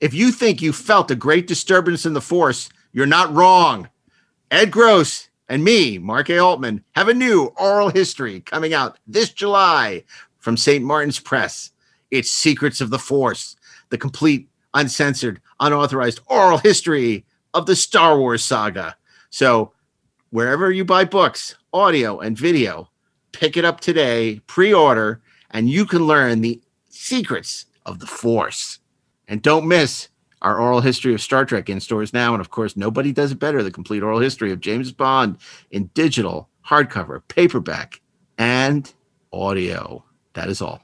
If you think you felt a great disturbance in the force, you're not wrong. Ed Gross and me, Mark A. Altman, have a new oral history coming out this July from St. Martin's Press. It's Secrets of the Force, the complete, uncensored, unauthorized oral history of the Star Wars saga. So, wherever you buy books, audio, and video, pick it up today, pre order, and you can learn the secrets of the Force. And don't miss our oral history of Star Trek in stores now. And of course, nobody does it better the complete oral history of James Bond in digital, hardcover, paperback, and audio. That is all.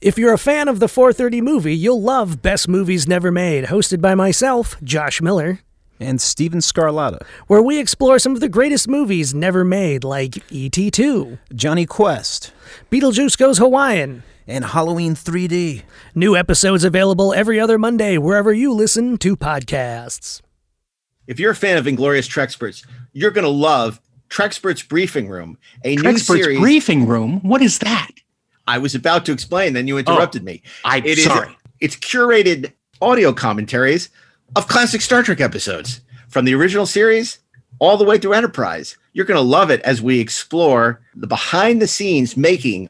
If you're a fan of the 430 movie, you'll love Best Movies Never Made, hosted by myself, Josh Miller, and Steven Scarlatta, where we explore some of the greatest movies never made, like E.T. 2, Jonny Quest, Beetlejuice Goes Hawaiian, and Halloween 3D. New episodes available every other Monday wherever you listen to podcasts. If you're a fan of Inglorious Treksperts, you're going to love Treksperts Briefing Room, a new Treksperts series. Briefing Room? What is that? I was about to explain, then you oh, interrupted Oh, me. I'm It is- sorry. it's curated audio commentaries of classic Star Trek episodes from the original series all the way through Enterprise. You're going to love it as we explore the behind the scenes making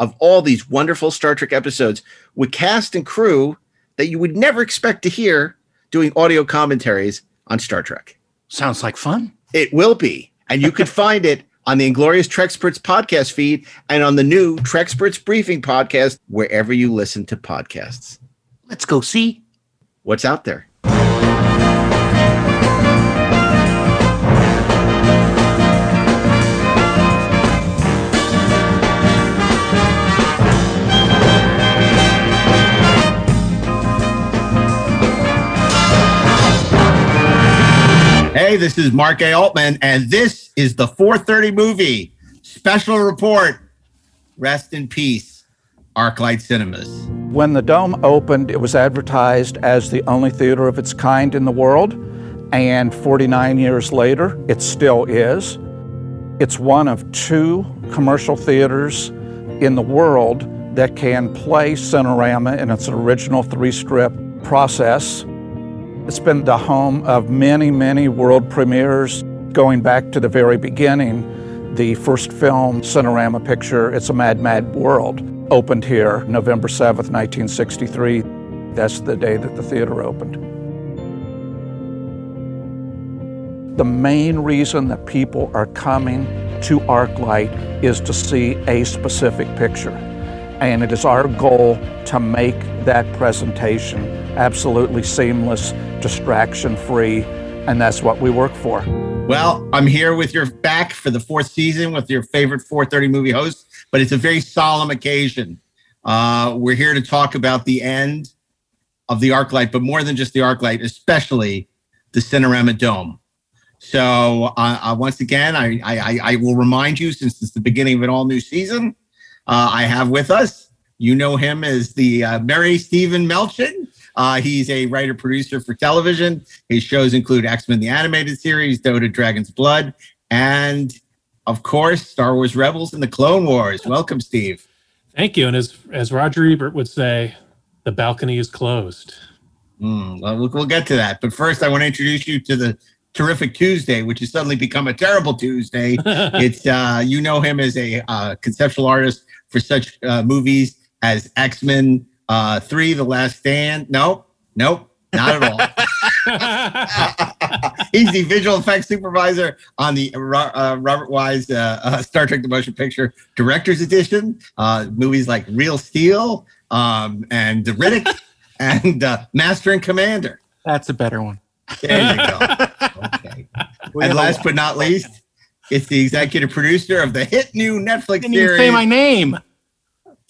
of all these wonderful Star Trek episodes with cast and crew that you would never expect to hear doing audio commentaries on Star Trek. Sounds like fun. It will be. And you can find it on the Inglorious Treksperts podcast feed and on the new Treksperts Briefing podcast, wherever you listen to podcasts. Let's go see. What's out there? Hey, this is Mark A. Altman, and this is the 430 movie special report. Rest in peace, Arclight Cinemas. When the Dome opened, it was advertised as the only theater of its kind in the world, and 49 years later, it still is. It's one of two commercial theaters in the world that can play Cinerama in its original three strip process. It's been the home of many, many world premieres going back to the very beginning. The first film, Cinerama picture, It's a Mad, Mad World, opened here November 7th, 1963. That's the day that the theater opened. The main reason that people are coming to ArcLight is to see a specific picture. And it is our goal to make that presentation absolutely seamless, distraction free, and that's what we work for. Well, I'm here with your back for the fourth season with your favorite 430 movie host, but it's a very solemn occasion. Uh, we're here to talk about the end of the ArcLight, but more than just the ArcLight, especially the Cinerama Dome. So uh, uh, once again, I, I I will remind you, since it's the beginning of an all new season, uh, I have with us. You know him as the uh, Mary Steven Melching. Uh, he's a writer producer for television. His shows include X Men the animated series, Dota Dragon's Blood, and of course Star Wars Rebels and the Clone Wars. Welcome, Steve. Thank you. And as as Roger Ebert would say, the balcony is closed. Mm, well, we'll, we'll get to that. But first, I want to introduce you to the terrific Tuesday, which has suddenly become a terrible Tuesday. it's uh, you know him as a uh, conceptual artist for such uh, movies as X Men uh, Three: The Last Stand. Nope, nope, not at all. He's the visual effects supervisor on the uh, Robert Wise uh, uh, Star Trek: The Motion Picture Director's Edition. Uh, movies like Real Steel um, and The Riddick and uh, Master and Commander. That's a better one. There you go. Okay. and last but not least, it's the executive producer of the hit new Netflix Didn't even series, say my name.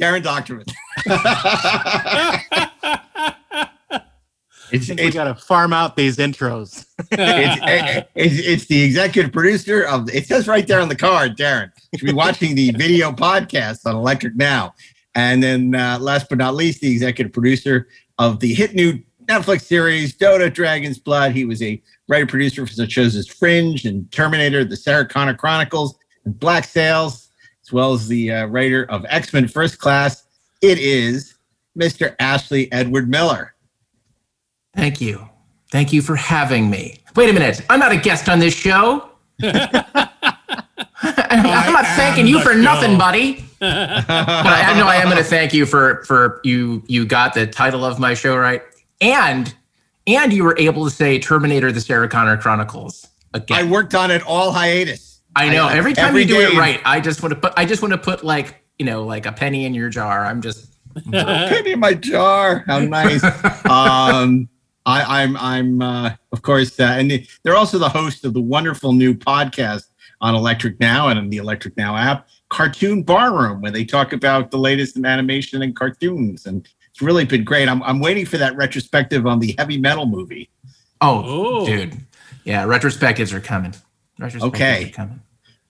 Daren Dochterman. It's, we got to farm out these intros. it's, it's, it's the executive producer of it says right there on the card, Daren. You should be watching the video podcast on Electric Now. And then uh, last but not least, the executive producer of the hit new Netflix series, Dota Dragon's Blood. He was a writer producer for such shows as Fringe and Terminator, The Sarah Connor Chronicles, and Black Sails, as well as the uh, writer of X Men First Class. It is Mr. Ashley Edward Miller. Thank you. Thank you for having me. Wait a minute. I'm not a guest on this show. I'm not thanking you for the nothing, buddy. but I know I am going to thank you for for you. You got the title of my show right, and and you were able to say Terminator: The Sarah Connor Chronicles again. I worked on it all hiatus. I know. I- every time every you do day- it right, I just want to put. I just want to put like you know, like a penny in your jar. I'm just. penny in my jar. How nice. um, I, I'm, I'm, uh, of course, uh, and they're also the host of the wonderful new podcast on Electric Now and on the Electric Now app, Cartoon Barroom, where they talk about the latest in animation and cartoons, and it's really been great. I'm, I'm waiting for that retrospective on the heavy metal movie. Oh, Oh. dude. Yeah, retrospectives are coming. Retrospectives Okay. are coming.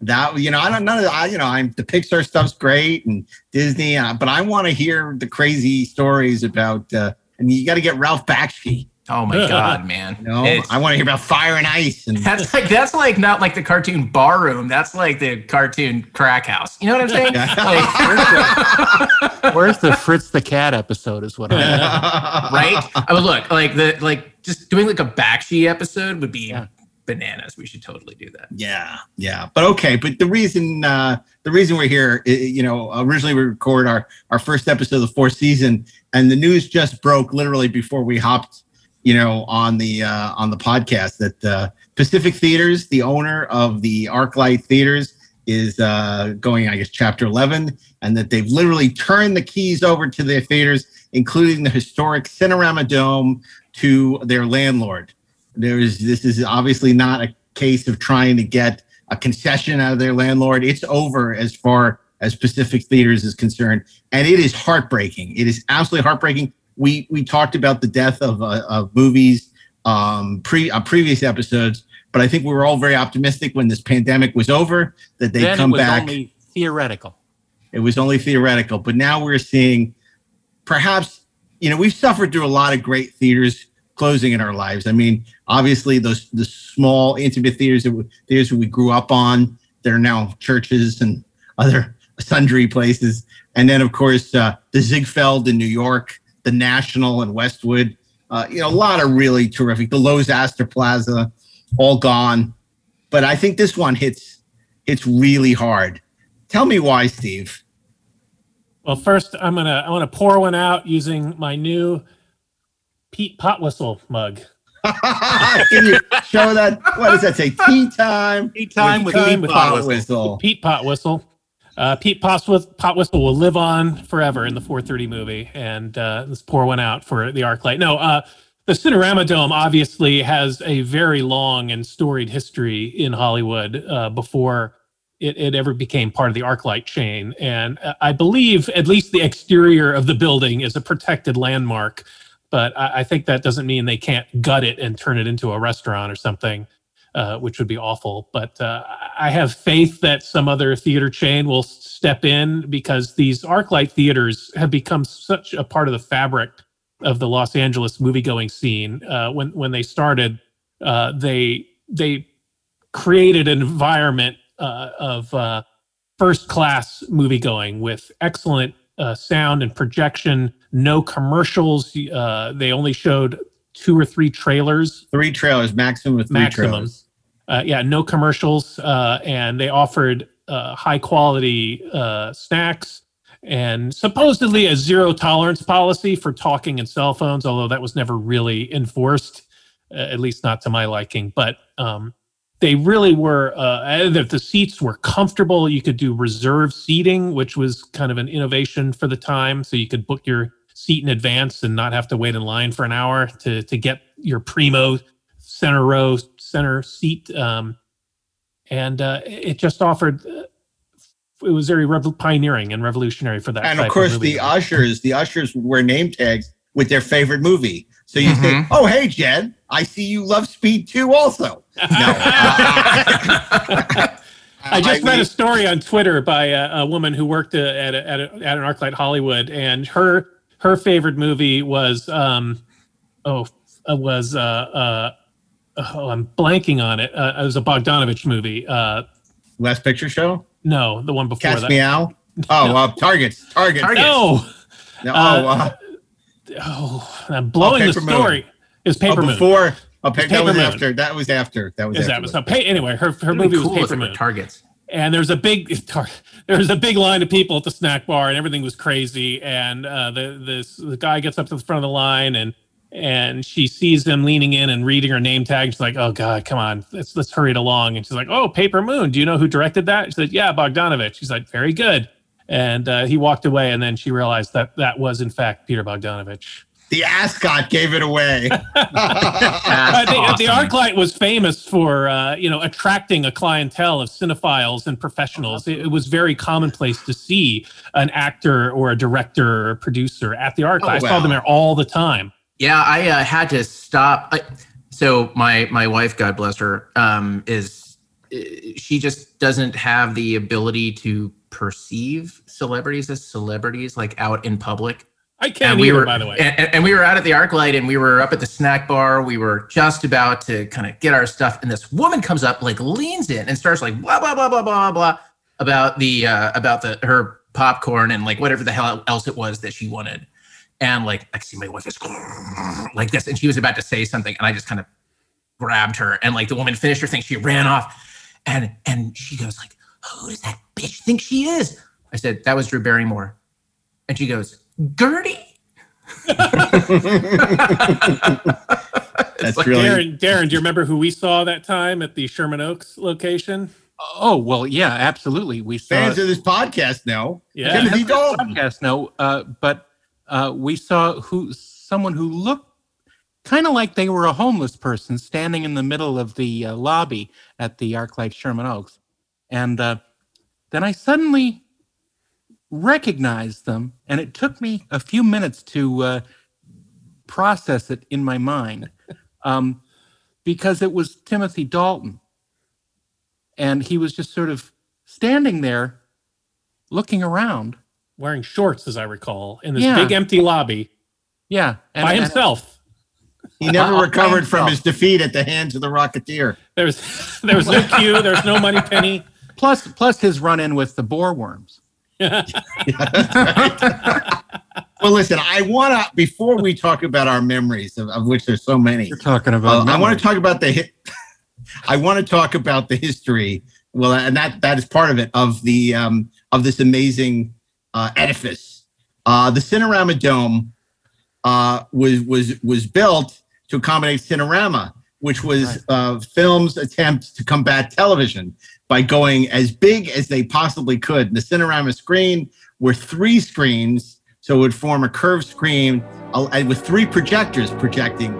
That you know, I don't none know. I you know, I'm the Pixar stuff's great and Disney, uh, but I want to hear the crazy stories about. Uh, and you got to get Ralph Bakshi. Oh my god, man. You know, I want to hear about Fire and Ice and That's like that's like not like the cartoon bar room. That's like the cartoon crack house. You know what I'm saying? Like, Where's the Fritz the Cat episode? Is what I right? I would look like the like just doing like a Bakshi episode would be Yeah. Bananas. We should totally do that. Yeah, yeah, but okay. But the reason uh, the reason we're here, you know, originally we record our our first episode of the fourth season, and the news just broke literally before we hopped, you know, on the uh, on the podcast that uh, Pacific Theaters, the owner of the ArcLight Theaters, is uh, going, I guess, Chapter Eleven, and that they've literally turned the keys over to their theaters, including the historic Cinerama Dome, to their landlord there's this is obviously not a case of trying to get a concession out of their landlord. It's over as far as Pacific Theaters is concerned, and it is heartbreaking. It is absolutely heartbreaking. We we talked about the death of uh, of movies um, pre uh, previous episodes, but I think we were all very optimistic when this pandemic was over that they'd then come it was back. only theoretical. It was only theoretical, but now we're seeing perhaps, you know, we've suffered through a lot of great theaters closing in our lives. I mean, obviously those the small intimate theaters that we, theaters we grew up on, they're now churches and other sundry places. And then of course uh, the Ziegfeld in New York, the National in Westwood, uh, you know, a lot of really terrific. The Loews Astor Plaza, all gone. But I think this one hits hits really hard. Tell me why, Steve. Well, first I'm gonna I want to pour one out using my new Pete Pot Whistle mug. Can you show that? What does that say? Tea time. Tea time with Pete Pete Pot Pot whistle. Pete Pot Whistle. Uh, Pete Pot, Whis- Pot Whistle will live on forever in the 430 movie, and uh, let's pour one out for the ArcLight. No, uh, the Cinerama Dome obviously has a very long and storied history in Hollywood uh, before it, it ever became part of the ArcLight chain, and uh, I believe at least the exterior of the building is a protected landmark. But I, I think that doesn't mean they can't gut it and turn it into a restaurant or something uh, which would be awful. But uh, I have faith that some other theater chain will step in because these ArcLight theaters have become such a part of the fabric of the Los Angeles movie-going scene. Uh, when when they started, uh, they they created an environment uh, of uh, first-class movie-going with excellent uh, sound and projection. No commercials. Uh, they only showed two or three trailers Three trailers, maximum of three Maximum. trailers. uh, yeah, no commercials, uh, and they offered uh, high quality uh, snacks and supposedly a zero tolerance policy for talking and cell phones, although that was never really enforced, uh, at least not to my liking. But um, they really were, uh, the, the seats were comfortable. You could do reserve seating, which was kind of an innovation for the time. So you could book your seat in advance and not have to wait in line for an hour to, to get your primo center row center seat um, and uh, it just offered uh, it was very rev- pioneering and revolutionary for that And type of course, movie. the ushers, the ushers would wear name tags with their favorite movie. So you say, Mhm. "Oh, hey, Jen, I see you love Speed 2 also." No, uh, I just read a story on Twitter by a, a woman who worked uh, at a, at, a, at an ArcLight Hollywood, and her her favorite movie was um oh uh, was uh uh oh I'm blanking on it. Uh, it was a Bogdanovich movie. Uh, Last Picture Show, no, the one before Catch that. Me Out. Oh, uh, Targets, Targets. Target. No, No, Uh, oh, uh, oh, I'm blowing Okay, the story. It was Oh, Paper Moon. Before. Oh, pa- that Paper was Moon. after. That was after. That was Is after. that was so? Pa- anyway, her her movie be was cool if Paper Moon. targets. and there's a big there's a big line of people at the snack bar and everything was crazy and uh, the this the guy gets up to the front of the line and and she sees them leaning in and reading her name tag she's like oh god come on let's let's hurry it along and she's like oh paper moon do you know who directed that she said yeah bogdanovich she's like very good and uh, he walked away and then she realized that that was in fact peter bogdanovich the ascot gave it away. uh, the, the. ArcLight was famous for uh, you know attracting a clientele of cinephiles and professionals. It, it was very commonplace to see an actor or a director or a producer at the ArcLight. Oh, I saw them there all the time. Yeah, I uh, had to stop. I, so my my wife, God bless her, um, is uh, she just doesn't have the ability to perceive celebrities as celebrities like out in public. I can't and we either, were, by the way. And, and we were out at the ArcLight, and we were up at the snack bar. We were just about to kind of get our stuff, and this woman comes up, like leans in, and starts like blah blah blah blah blah blah about the uh, about the her popcorn and like whatever the hell else it was that she wanted. And like I see my wife is like this, and she was about to say something, and I just kind of grabbed her, and like the woman finished her thing, she ran off, and and she goes like, "Who does that bitch think she is?" I said, "That was Drew Barrymore," and she goes, "Gertie." That's like, really. Daren, Daren, do you remember who we saw that time at the Sherman Oaks location? Oh well, yeah, absolutely. We saw Fans of this podcast know. Yeah. Timothy Dalton. podcast no, uh, but uh, we saw who someone who looked kind of like they were a homeless person standing in the middle of the uh, lobby at the ArcLight Sherman Oaks, and uh, then I suddenly recognized them, and it took me a few minutes to uh, process it in my mind, um, because it was Timothy Dalton, and he was just sort of standing there, looking around. Wearing shorts, as I recall, in this Yeah. big empty lobby Yeah, and, by himself. He never Oh, recovered from his defeat at the hands of the Rocketeer. There was there was no Q. There was no Moneypenny. plus plus his run in with the boar worms. Well, listen, I want to, before we talk about our memories, of, of which there's so many, You're talking uh, about. I want to talk about the hit. I want to talk about the history. Well, and that that is part of it of the um, of this amazing uh, edifice. Uh, the Cinerama Dome uh, was was was built to accommodate Cinerama, which was uh, film's attempt to combat television by going as big as they possibly could. The Cinerama screen were three screens, so it would form a curved screen uh, with three projectors projecting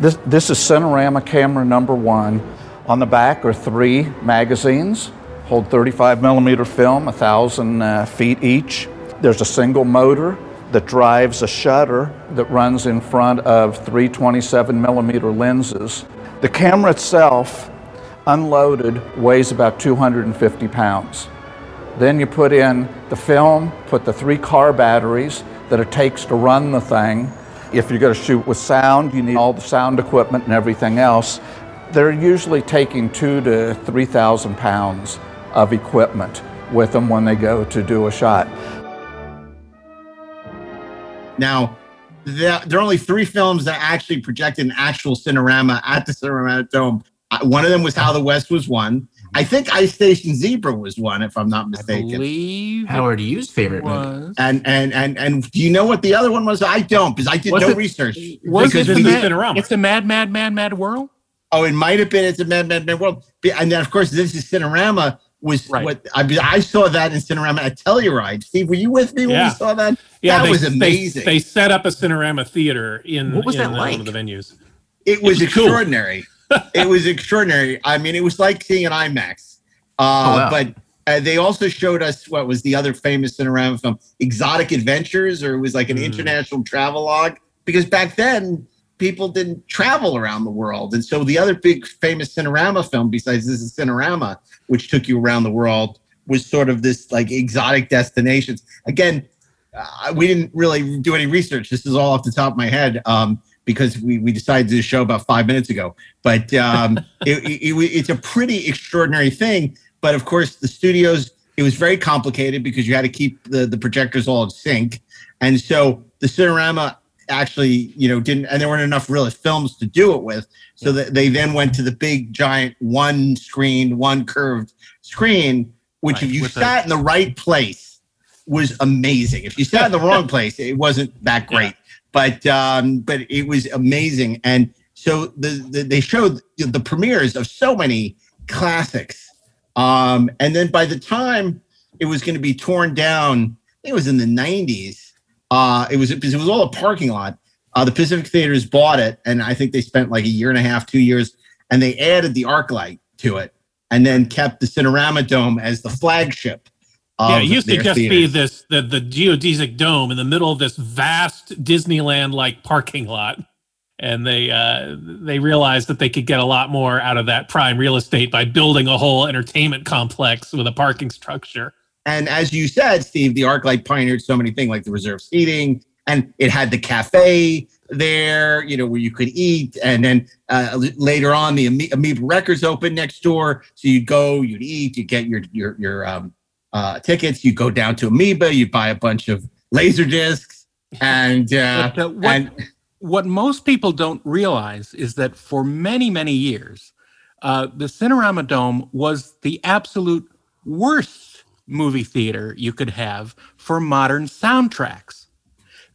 This, this is Cinerama camera number one. On the back are three magazines, hold 35 millimeter film, 1,000 uh, feet each. There's a single motor that drives a shutter that runs in front of three 27 millimeter lenses. The camera itself, unloaded, weighs about 250 pounds. Then you put in the film, put the three car batteries that it takes to run the thing. If you're going to shoot with sound, you need all the sound equipment and everything else. They're usually taking two to 3,000 pounds of equipment with them when they go to do a shot. Now, there, are only three films that actually projected an actual Cinerama at the Cinerama Dome. Uh, One of them was How the West was Won. I think Ice Station Zebra was one, if I'm not I mistaken. believe it Howard Hughes' favorite movie. was. And and and and do you know what the other one was? I don't, because I did Was no it- research. Was Because it the did mad, Cinerama. It's a mad, mad, mad, mad world. Oh, it might have been it's a Mad Mad Mad World. And then of course this is Cinerama was Right. what I mean, I saw that in Cinerama at Telluride. Steve, were you with me when Yeah. we saw that? Yeah, that they, was amazing. They, set up a Cinerama theater in, What was in that uh, like? one of the venues. it was, was cool. It was extraordinary. I mean, it was like seeing an IMAX. Uh, Oh, wow. But uh, they also showed us what was the other famous Cinerama film, Exotic Adventures, or it was like an Mm. international travelogue. Because back then, people didn't travel around the world. And so the other big famous Cinerama film, besides This is Cinerama, which took you around the world, was sort of this like exotic destinations. Again, uh, we didn't really do any research. This is all off the top of my head um, because we, we decided to do the show about five minutes ago. But um, it, it, it- it's a pretty extraordinary thing. But of course, the studios, it was very complicated because you had to keep the, the projectors all in sync. And so the Cinerama actually, you know, didn't, and there weren't enough real films to do it with. So that they then went to the big, giant one screen, one curved screen, which Right, if you sat in the right place was amazing. If you sat in the wrong place, it wasn't that great. But um, but it was amazing. And so the, the they showed the premieres of so many classics. Um, and then by the time it was going to be torn down, it was in the 90s. Uh, it was it was all a parking lot. Uh, the Pacific Theaters bought it, and I think they spent like a year and a half, two years, and they added the ArcLight to it, and then kept the Cinerama Dome as the flagship. Yeah, it used to just be this the the geodesic dome in the middle of this vast Disneyland like parking lot, and they uh, they realized that they could get a lot more out of that prime real estate by building a whole entertainment complex with a parking structure. And as you said, Steve, the ArcLight pioneered so many things like the reserved seating, and it had the cafe there, you know, where you could eat. And then uh, later on, the Amoeba Records opened next door, so you'd go, you'd eat, you get your your your um, uh, tickets. You go down to Amoeba, you buy a bunch of laser discs, and uh, But, uh, what, and what most people don't realize is that for many, many years, uh, the Cinerama Dome was the absolute worst movie theater you could have for modern soundtracks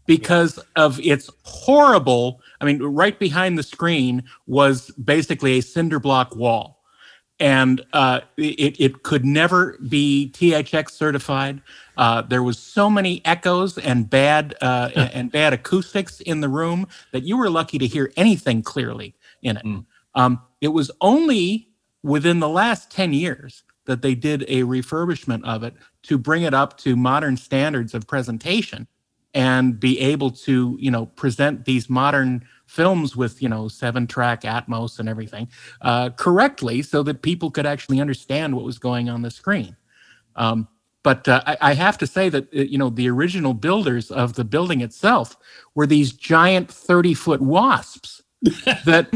because of its horrible. I mean, right behind the screen was basically a cinder block wall. And uh, it, it could never be THX certified. Uh, there was so many echoes and bad uh, and, bad acoustics in the room that you were lucky to hear anything clearly in it. Mm. Um, it was only within the last 10 years that they did a refurbishment of it to bring it up to modern standards of presentation and be able to you know present these modern films with you know seven track atmos and everything uh, correctly so that people could actually understand what was going on the screen. Um, but uh, I, I have to say that uh, you know the original builders of the building itself were these giant 30 foot wasps that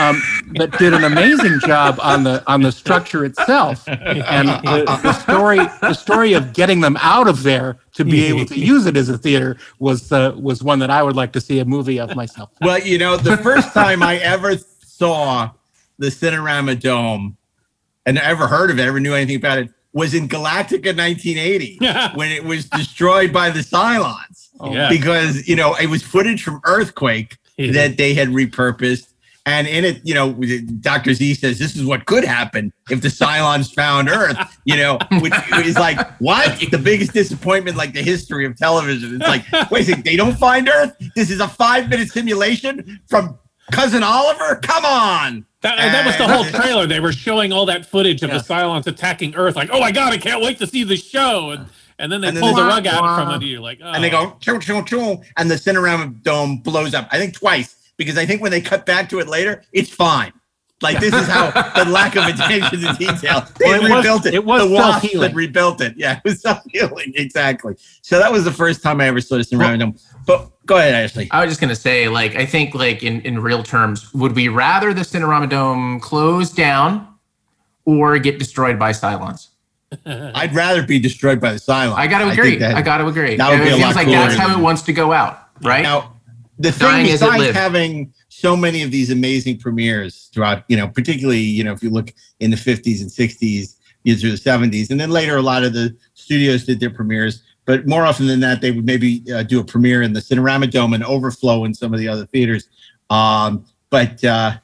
um, that did an amazing job on the on the structure itself and the, the story the story of getting them out of there to be able to use it as a theater was uh, was one that I would like to see a movie of myself. Well, you know, the first time I ever saw the Cinerama Dome and ever heard of it, ever knew anything about it, was in Galactica 1980 when it was destroyed by the Cylons. Yeah. Because, you know, it was footage from Earthquake Yeah. That they had repurposed. And in it, you know, Dr. Zee says this is what could happen if the Cylons found Earth, you know, which is like, what? The biggest disappointment, like the history of television. It's like, wait a second, they don't find Earth? This is a five minute simulation from Cousin Oliver? Come on. That, that was the whole trailer. They were showing all that footage of Yeah. the Cylons attacking Earth. Like, oh my god, I can't wait to see the show. And and then they And then pull they- the rug out Wah. from under you. Like, oh. And they go, oh. choo, choo, choo, and the Cinerama Dome blows up. I think twice because I think when they cut back to it later, it's fine. Like this is how the lack of attention to detail. They Well, it was- rebuilt it. it was the wasps self-healing. that rebuilt it. Yeah, it was self healing. Exactly. So that was the first time I ever saw the Cinerama Dome. But go ahead, Ashley. I was just gonna say, like, I think, like, in in real terms, would we rather the Cinerama Dome close down or get destroyed by Cylons? I'd rather be destroyed by the Cylons. I got to agree. that- I got to agree. that would it be a feels lot like cooler that's how it wants to go out, right? Now, the Dying thing besides having so many of these amazing premieres throughout, you know, particularly, you know, if you look in the 50s and 60s, you know, through the 70s, and then later a lot of the studios did their premieres. But more often than that, they would maybe uh, do a premiere in the Cinerama Dome and overflow in some of the other theaters. Um, but uh,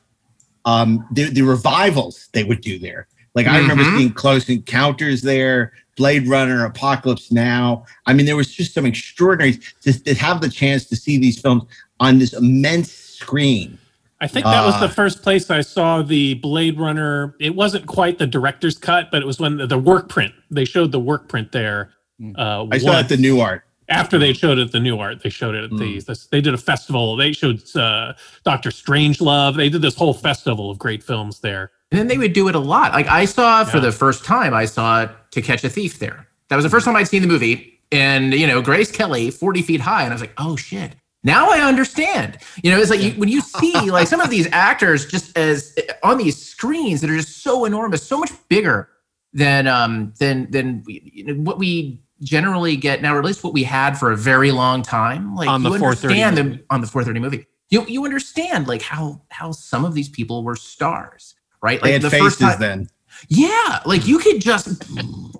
um, the, the revivals they would do there. Like I remember Mhm. seeing Close Encounters there, Blade Runner, Apocalypse Now. I mean, there was just some extraordinary to, to have the chance to see these films on this immense screen. I think that was Uh, the first place I saw the Blade Runner. It wasn't quite the director's cut, but it was when the, the work print. They showed the work print there. Uh, I saw once. at the Nuart. after they showed it at the Nuart. They showed it at the. This, they did a festival. They showed uh, Doctor Strangelove. They did this whole festival of great films there. And then they would do it a lot. Like I saw for the first time, I saw To Catch a Thief there. That was the first time I'd seen the movie. And, you know, Grace Kelly, 40 feet high. And I was like, oh shit. Now I understand. You know, it's like you, when you see like some of these actors just as on these screens that are just so enormous, so much bigger than um than than you know, what we generally get now, or at least what we had for a very long time. Like On the you 430 understand movie. on the 430 movie. You you understand like how how some of these people were stars, right? They Like had the faces first time, then. yeah, like you could just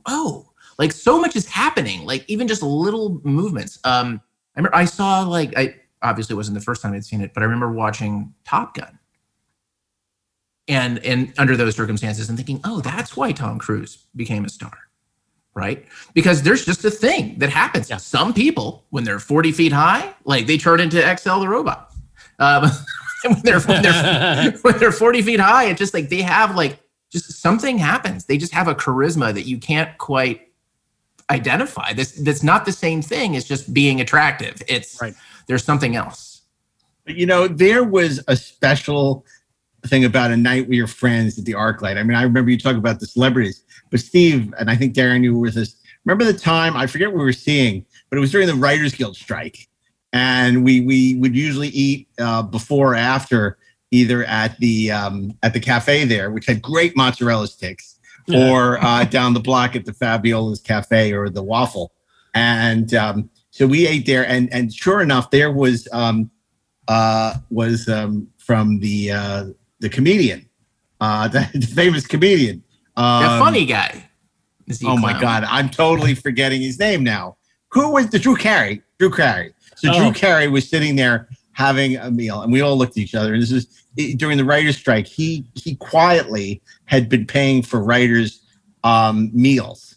oh, like so much is happening. Like even just little movements. Um, I remember I saw like I obviously it wasn't the first time I'd seen it, but I remember watching Top Gun. And and under those circumstances, and thinking, oh, that's why Tom Cruise became a star, right? Because there's just a thing that happens. Yeah. Some people, when they're 40 feet high, like they turn into XL the robot. Um, when they're when they're when they're 40 feet high, it's just like they have like just something happens. They just have a charisma that you can't quite identify. This that's not the same thing as just being attractive. It's Right. there's something else. You know, there was a special thing about a night with your friends at the ArcLight. I mean, I remember you talking about the celebrities, but Steve and I think Daren, you were with us. Remember the time? I forget what we were seeing, but it was during the Writers Guild strike, and we we would usually eat uh, before or after, either at the um, at the cafe there, which had great mozzarella sticks, or uh, down the block at the Fabiolus Cafe or the Waffle, and um, so we ate there, and and sure enough, there was um, uh, was um, from the uh, the comedian, uh, the, the famous comedian. Um, The funny guy. Oh my? God, I'm totally forgetting his name now. Who was the Drew Carey? Drew Carey. So Oh. Drew Carey was sitting there having a meal, and we all looked at each other. And this is during the writers' strike. He he quietly had been paying for writers' um, meals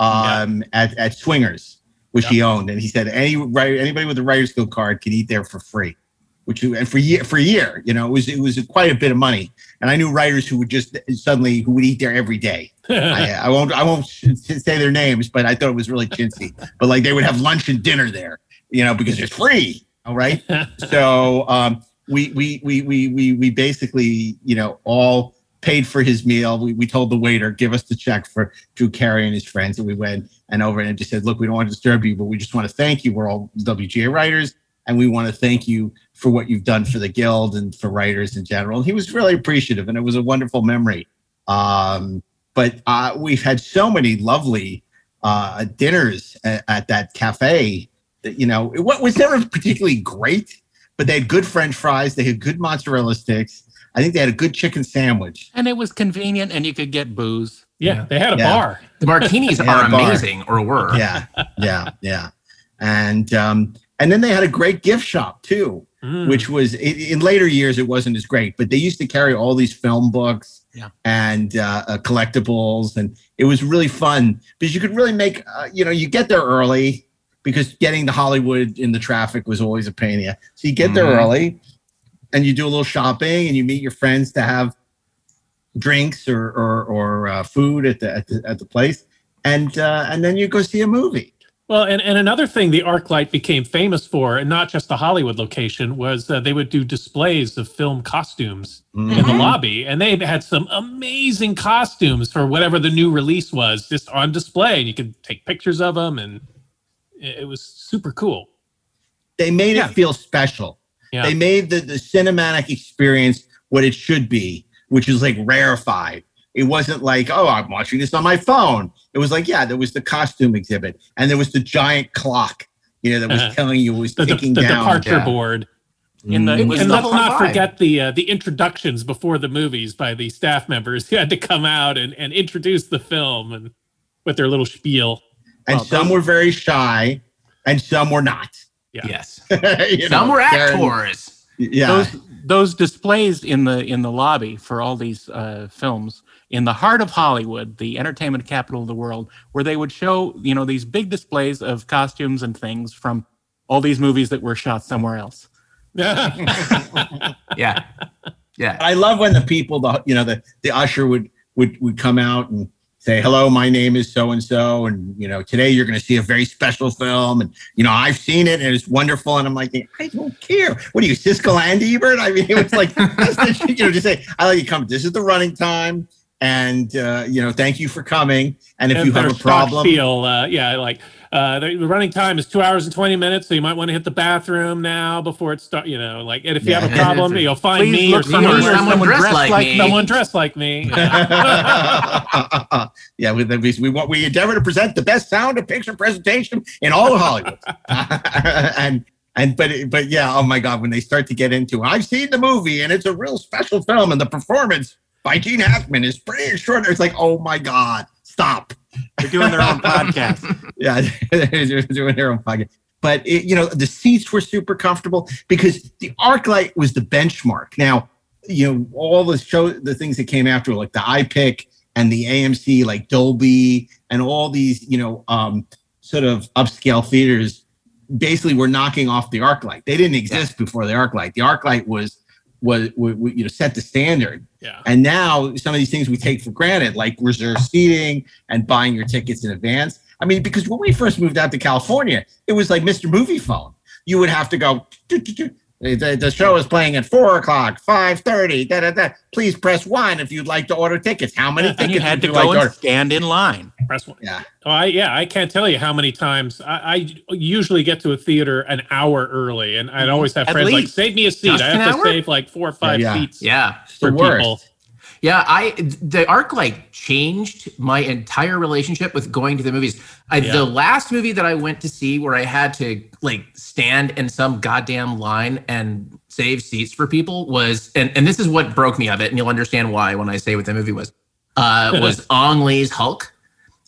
um, at at Swingers, which he owned, and he said any writer, anybody with a writers' guild card can eat there for free. Which and for year for a year, you know, it was it was quite a bit of money. And I knew writers who would just suddenly who would eat there every day. I, I won't I won't say their names, but I thought it was really chintzy. but like they would have lunch and dinner there, you know, because it's free. All right. so um, we, we we we we we basically you know all paid for his meal. We, we told the waiter give us the check for Drew Carey and his friends, and we went and over and just said, look, we don't want to disturb you, but we just want to thank you. We're all WGA writers, and we want to thank you for what you've done for the guild and for writers in general. And he was really appreciative, and it was a wonderful memory. Um, but uh, we've had so many lovely uh, dinners at, at that cafe you know what was never particularly great, but they had good French fries, they had good mozzarella sticks. I think they had a good chicken sandwich. And it was convenient, and you could get booze. yeah, they had a Yeah. bar. The martinis are amazing, or were. Yeah, yeah, yeah, and um, and then they had a great gift shop too. Mm. which was in, in later years it wasn't as great but they used to carry all these film books Yeah. and uh, uh, collectibles and it was really fun because you could really make uh, you know you get there early because getting to hollywood in the traffic was always a pain in the ass. so you get there Mhm. early and you do a little shopping and you meet your friends to have drinks or or, or uh, food at the, at the at the place and uh, and then you go see a movie Well, and, and another thing the ArcLight became famous for, and not just the Hollywood location, was uh, they would do displays of film costumes in the Mhm. lobby. And they had some amazing costumes for whatever the new release was just on display. And you could take pictures of them, and it, it was super cool. they made Yeah. it feel special Yeah. They made the, the cinematic experience what it should be, which is like rarefied. It wasn't like, oh, I'm watching this on my phone. It was like, yeah, there was the costume exhibit and there was the giant clock, you know, that was telling you it was the, the, ticking the down. departure yeah. board. In the, It was and the let's not vibe. forget the uh, the introductions before the movies by the staff members who had to come out and, and introduce the film and with their little spiel. And Well, some were very shy and some were not. Yeah. Yes. Some know, were they're- actors. Yeah. those those displays in the in the lobby for all these uh, films in the heart of Hollywood, the entertainment capital of the world, where they would show you know these big displays of costumes and things from all these movies that were shot somewhere else. Yeah. Yeah. I love when the people, the you know, the the usher would would would come out and say, "Hello, my name is so and so, and you know, today you're going to see a very special film, and you know, I've seen it and it's wonderful." And I'm like, "I don't care. What are you, Siskel and Ebert?" I mean, it was like, you know, just say, "I like you come. This is the running time." And uh, you know, thank you for coming. And if And you have a problem, feel uh, yeah, like uh, the the running time is two hours and twenty minutes, so you might want to hit the bathroom now before it starts. You know, like, and if you Yeah. have a problem, you'll find Please me or look for someone, me or someone dressed like me. someone dressed like me. yeah, we, we, we want we endeavor to present the best sound and picture presentation in all of Hollywood. and and but but yeah, oh my God, when they start to get into, I've seen the movie and it's a real special film, and the performance by Gene Hackman is pretty extraordinary. It's like, oh my God, stop. They're doing their own podcast. Yeah, they're doing their own podcast. But it, you know, the seats were super comfortable because the ArcLight was the benchmark. Now, you know, all the show, the things that came after, like the iPic and the AMC, like Dolby, and all these, you know, um, sort of upscale theaters, basically were knocking off the ArcLight. They didn't exist before the ArcLight. The ArcLight was was, was you know set the standard. Yeah. And now some of these things we take for granted, like reserve seating and buying your tickets in advance. I mean, because when we first moved out to California, it was like Mr. Movie Phone. You would have to go. "Doo, doo, doo. The, the show is playing at four o'clock, five thirty. Da, da, da. Please press one if you'd like to order tickets. How many tickets and you had to you like go to and order? stand in line. Press one. Yeah, Oh, I yeah, I can't tell you how many times I, I usually get to a theater an hour early, and I'd mm-hmm. always have At friends like save me a seat. Just I have to hour? save like four or five yeah. seats Yeah. for the worst. people. Yeah, I the ArcLight changed my entire relationship with going to the movies. I, Yeah. The last movie that I went to see where I had to like stand in some goddamn line and save seats for people was, and, and this is what broke me of it, and you'll understand why when I say what the movie was, uh, was Ang Lee's Hulk.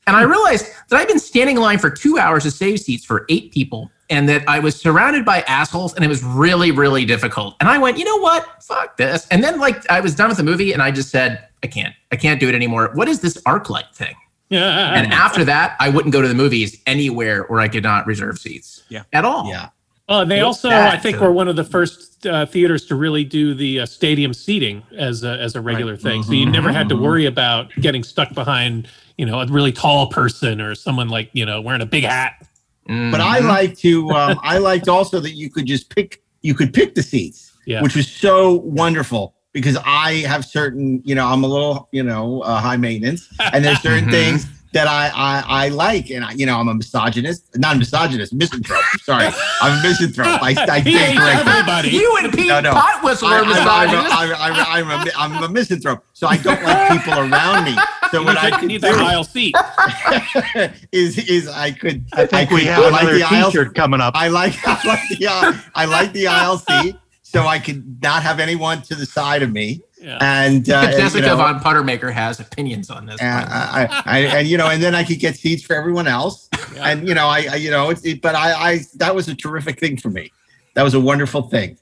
And I realized that I'd been standing in line for two hours to save seats for eight people, and that I was surrounded by assholes, and it was really, really difficult. And I went, you know what? Fuck this. And then, like, I was done with the movie, and I just said, I can't, I can't do it anymore. What is this arc light thing? Yeah. And after that, I wouldn't go to the movies anywhere where I could not reserve seats. Yeah. At all. yeah. Oh, and they What's also. I think, were one of the first uh, theaters to really do the uh, stadium seating as a, as a regular thing. So you never had to worry about getting stuck behind, you know, a really tall person or someone like, you know, wearing a big hat. But I Mhm. like to. Um, I liked also that you could just pick. You could pick the seats. Yeah. which was so wonderful because I have certain, you know, I'm a little, you know, uh, high maintenance, and there's certain Mhm. things that I, I I like, and I, you know, I'm a misogynist, not a misogynist, misanthrope. Sorry, I'm a misanthrope. I, I He think hates correctly. everybody. You and Pete No, no. Pot Whistler I, I, am a, I'm a misanthrope, so I don't like people around me. So You what I to- could need that do aisle seat. is is I could I think could, we have I like another the aisle T-shirt coming up. I like I like the uh, I like the aisle seat, so I could not have anyone to the side of me, Yeah. and uh, and, you Jessica know, von Puttermaker has opinions on this. and, I, I, and you know, and then I could get seats for everyone else, Yeah. and you know, I, I you know, it's it, but I, I that was a terrific thing for me. That was a wonderful thing.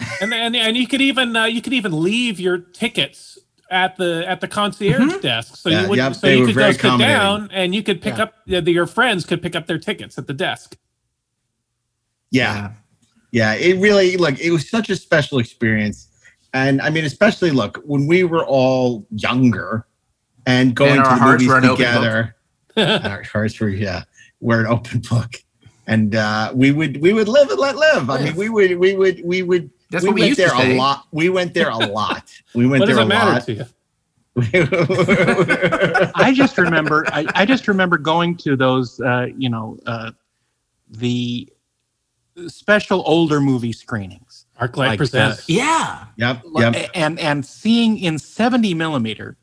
and and and you could even uh, you could even leave your tickets at the at the concierge desk, so Yeah, you would yep, so they you could very go sit accommodating. down and you could pick Yeah. up your friends could pick up their tickets at the desk. Yeah, yeah, it really look. It was such a special experience, and I mean, especially look when we were all younger and going And to the movies were an open book. together. our hearts were yeah we're an open book. And uh we would we would live and let live. I mean we would we would we would That's we what we went used there to a lot. We went there a lot. We went what there it a lot. to you? I just remember, I, I just remember going to those, uh, you know, uh, the special older movie screenings, ArcLight Like, presents. Yeah. yep yep and and seeing in seventy millimeter,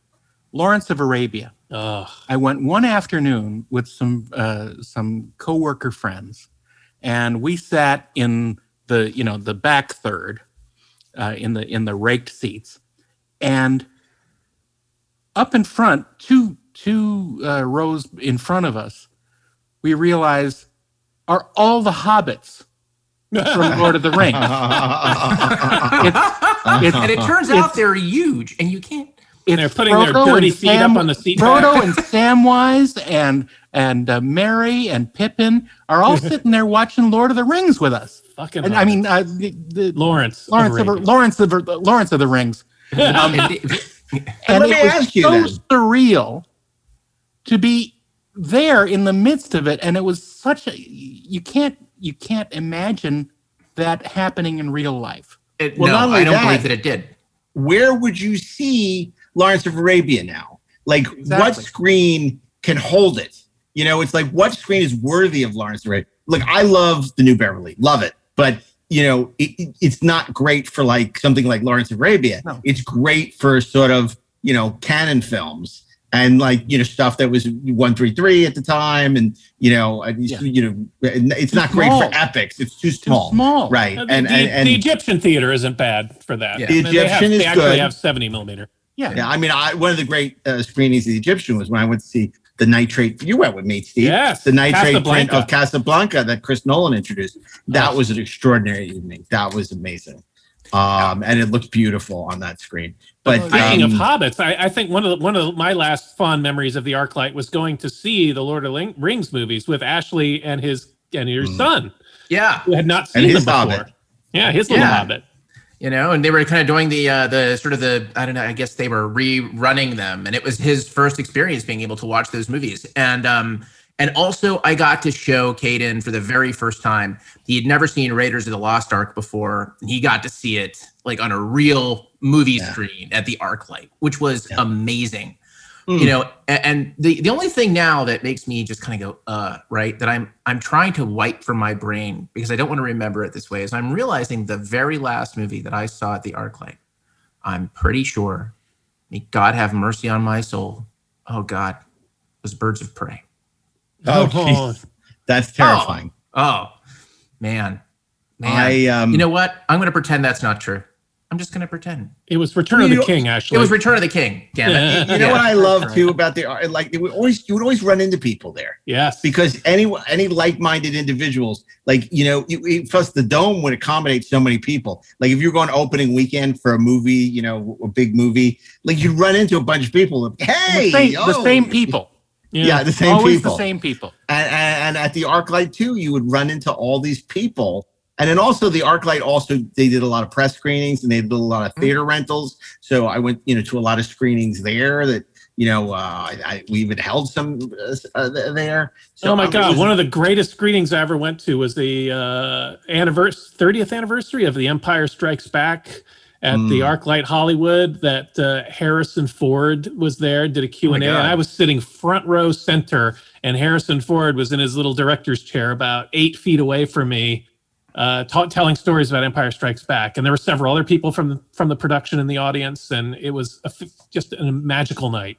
Lawrence of Arabia. Oh, I went one afternoon with some uh, some coworker friends, and we sat in the you know the back third, uh, in the in the raked seats, and up in front, two two uh, rows in front of us, we realized are all the hobbits from Lord of the Rings. It's, And it turns out they're huge, and you can't. it's They're putting their dirty and feet up on the seat Frodo back. and Samwise and and uh, Merry and Pippin are all sitting there watching Lord of the Rings with us. fucking. And I mean, uh, the, the Lawrence. Lawrence of Arabia. Lawrence of Lawrence of the Rings, um, And the- and let me it was ask you so then. surreal to be there in the midst of it, and it was such a you can't you can't imagine that happening in real life. it- Well, no, not only I don't that- believe that it did. where would you see lawrence of arabia now like what screen can hold it You know, it's like what screen is worthy of Lawrence of Arabia? Look, I love the New Beverly, love it, but you know, it, it- it's not great for like something like Lawrence of Arabia. No. It's great for sort of you know Cannon films and like you know stuff that was one three three at the time, and you know, and Yeah. you know, it's Too not great for epics. It's too Too small, small. right? Uh, And the, and, and the Egyptian theater isn't bad for that. Yeah. The I mean, they have- Egyptian is they actually good. have 70 millimeter. Yeah. Yeah, I mean, I, one of the great uh, screenings of the Egyptian was when I went to see the nitrate. You went with me, Steve. Yes, the nitrate print of Casablanca that Chris Nolan introduced. That Yes. was an extraordinary evening. That was amazing, um, and it looked beautiful on that screen. But Speaking of um, hobbits, I, I think one of the, one of my last fond memories of the ArcLight was going to see the Lord of the Ling- Rings movies with Ashley and his and your Mm. son, Yeah. who had not And seen his them before. Hobbit. Yeah, his little Yeah. hobbit. you know and they were kind of doing the uh the sort of the i don't know i guess they were rerunning them and it was his first experience being able to watch those movies and um and also i got to show Caden for the very first time he had never seen raiders of the lost ark before and he got to see it like on a real movie Yeah. screen at the arc light which was Yeah. amazing Mm. you know and the the only thing now that makes me just kind of go uh right that i'm i'm trying to wipe from my brain because i don't want to remember it this way is i'm realizing the very last movie that i saw at the arclight i'm pretty sure may god have mercy on my soul oh god was birds of prey oh, Oh. That's terrifying. oh man man I um, you know what i'm going to pretend that's not true i'm just going to pretend It was Return of the know, King, actually. it was return of the king damn it you know Yeah. what I love too about the art? Like, it would always you would always run into people there. yes, because any any like-minded individuals like you know you, you- plus the dome would accommodate so many people like if you're going opening weekend for a movie you know a big movie like you'd run into a bunch of people hey the, same, the oh. same people. Yeah, the same Always people the same people. and, and, and at the ArcLight too, you would run into all these people. And then also the ArcLight also they did a lot of press screenings and they did a lot of theater rentals. So I went you know to a lot of screenings there that you know uh, I, we even held some uh, there. So oh my God! was- One of the greatest screenings I ever went to was the uh, anniversary, 30th anniversary of The Empire Strikes Back at the Mm. ArcLight Hollywood. That uh, Harrison Ford was there, did a Q and A, and I was sitting front row center, and Harrison Ford was in his little director's chair about eight feet away from me. Uh, ta- telling stories about Empire Strikes Back, and there were several other people from the, from the production in the audience, and it was a f- just a magical night.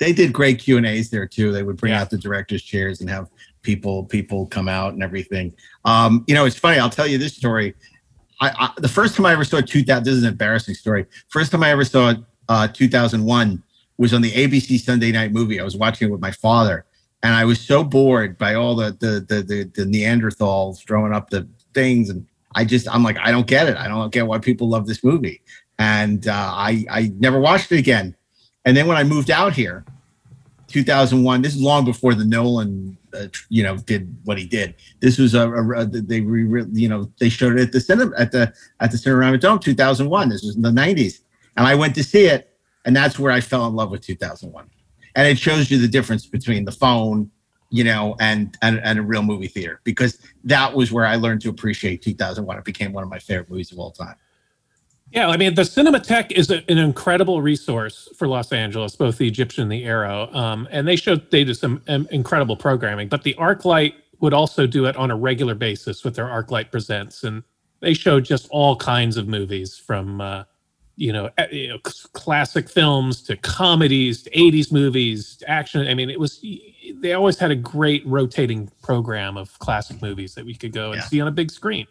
they did great Q and A's there too. They would bring Yeah. out the directors' chairs and have people people come out and everything. Um, you know, it's funny. I'll tell you this story. I, I the first time I ever saw 2000. This is an embarrassing story. First time I ever saw uh, 2001 was on the ABC Sunday Night Movie. I was watching it with my father, and I was so bored by all the the the, the, the Neanderthals throwing up the things, and I just I'm like I don't get it. I don't get why people love this movie, and uh, I I never watched it again. And then when I moved out here, 2001. This is long before the Nolan, uh, you know, did what he did. This was a, a, a they re, you know they showed it at the cinema at the at the Cinerama Dome 2001. This was in the 90s, and I went to see it, and that's where I fell in love with 2001. And it shows you the difference between the phone, you know, and and, and a real movie theater because that was where I learned to appreciate 2001. It became one of my favorite movies of all time. Yeah, I mean, the Cinematheque is a, an incredible resource for Los Angeles, both the Egyptian and the Aero. Um, and they showed they did some um, incredible programming. But the ArcLight would also do it on a regular basis with their ArcLight Presents, and they showed just all kinds of movies from uh, you know, eh, you know, classic films to comedies, to '80s movies, to action. I mean, it was they always had a great rotating program of classic movies that we could go and Yeah. see on a big screen.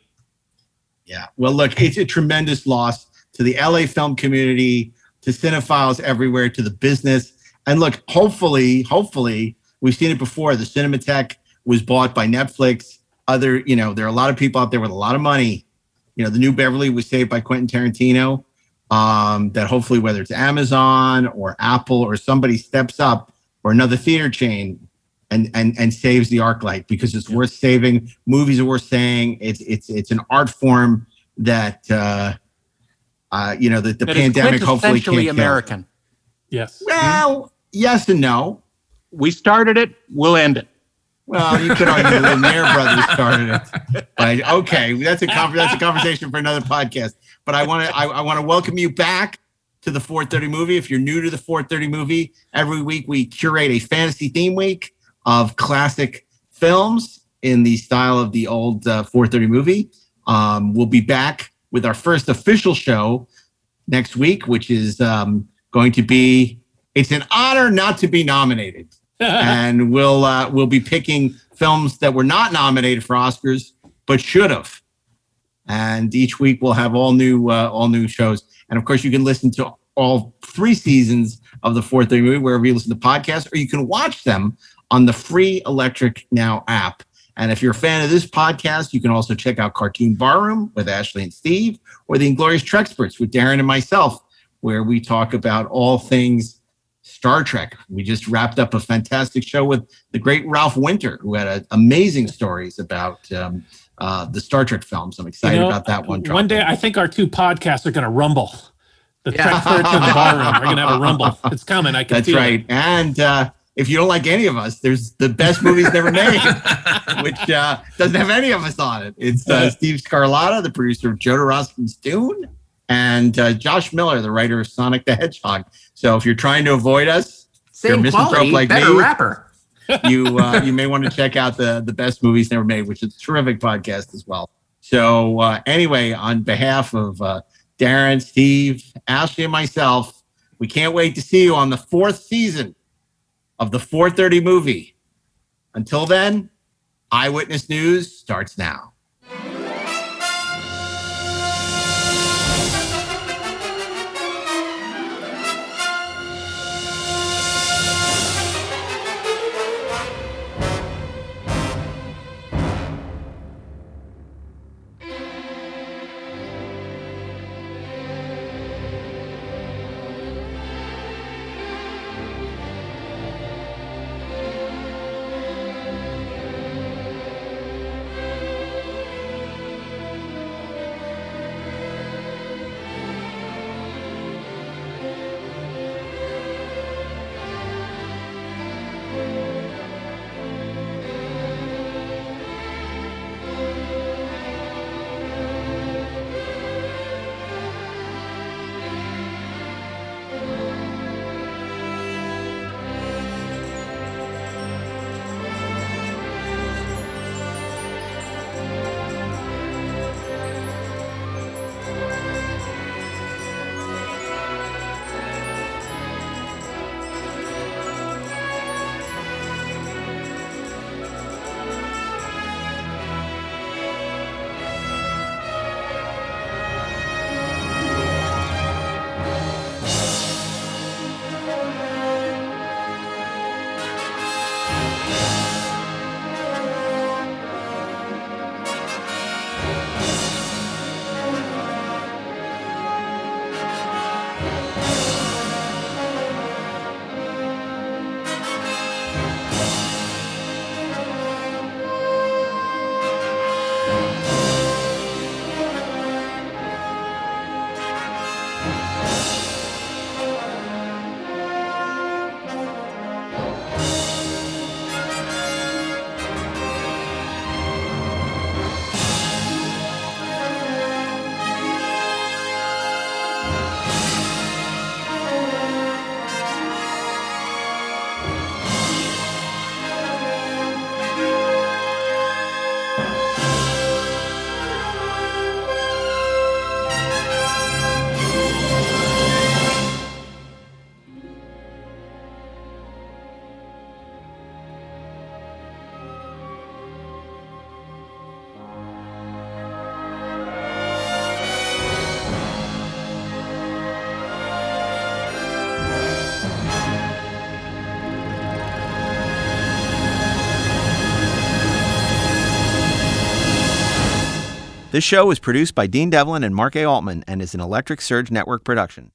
Yeah. Well, look, it's a tremendous loss to the LA film community, to cinephiles everywhere, to the business. And look, hopefully, hopefully, we've seen it before. The Cinematheque was bought by Netflix. Other, you know, there are a lot of people out there with a lot of money. You know, the new Beverly was saved by Quentin Tarantino. Um, that hopefully, whether it's Amazon or Apple or somebody steps up or another theater chain and and and saves the ArcLight because it's worth saving. Movies are worth saying. It's it's it's an art form that uh, uh, you know that the That is pandemic hopefully quintessentially can't kill. American. Yes. Well, yes and no. We started it. We'll end it. Well, you could argue the Lumiere brothers started it. But okay, that's a con- that's a conversation for another podcast. But I want to I, I want to welcome you back to the 430 movie. If you're new to the 430 movie, every week we curate a fantasy theme week. of classic films in the style of the old uh, 430 movie. Um, we'll be back with our first official show next week, which is um, going to be. It's an honor not to be nominated, and we'll uh, we'll be picking films that were not nominated for Oscars but should have. And each week we'll have all new uh, all new shows, and of course you can listen to all three seasons of the 430 movie wherever you listen to podcasts, or you can watch them on the free Electric Now app. And if you're a fan of this podcast, you can also check out Cartoon Barroom with Ashley and Steve, or the Inglorious Trexperts with Daren and myself, where we talk about all things Star Trek. We just wrapped up a fantastic show with the great Ralph Winter, who had uh, amazing stories about um, uh, the Star Trek films. I'm excited You know, about that one. One day. I think our two podcasts are going to rumble. The Yeah. Trek and the Barroom are going to have a rumble. It's coming. I can That's right. it. And uh, if you don't like any of us, there's the best movies never made, which uh, doesn't have any of us on it. It's uh, Steve Scarlata, the producer of Jodorowsky's Dune, and uh, Josh Miller, the writer of Sonic the Hedgehog. So if you're trying to avoid us, you're a quality, like better me. rapper. you uh, you may want to check out the the best movies never made, which is a terrific podcast as well. So uh, anyway, on behalf of uh, Daren, Steve, Ashley, and myself, we can't wait to see you on the fourth season of the 430 movie. Until then, Eyewitness News starts now. This show was produced by Dean Devlin and Mark A. Altman and is an Electric Surge Network production.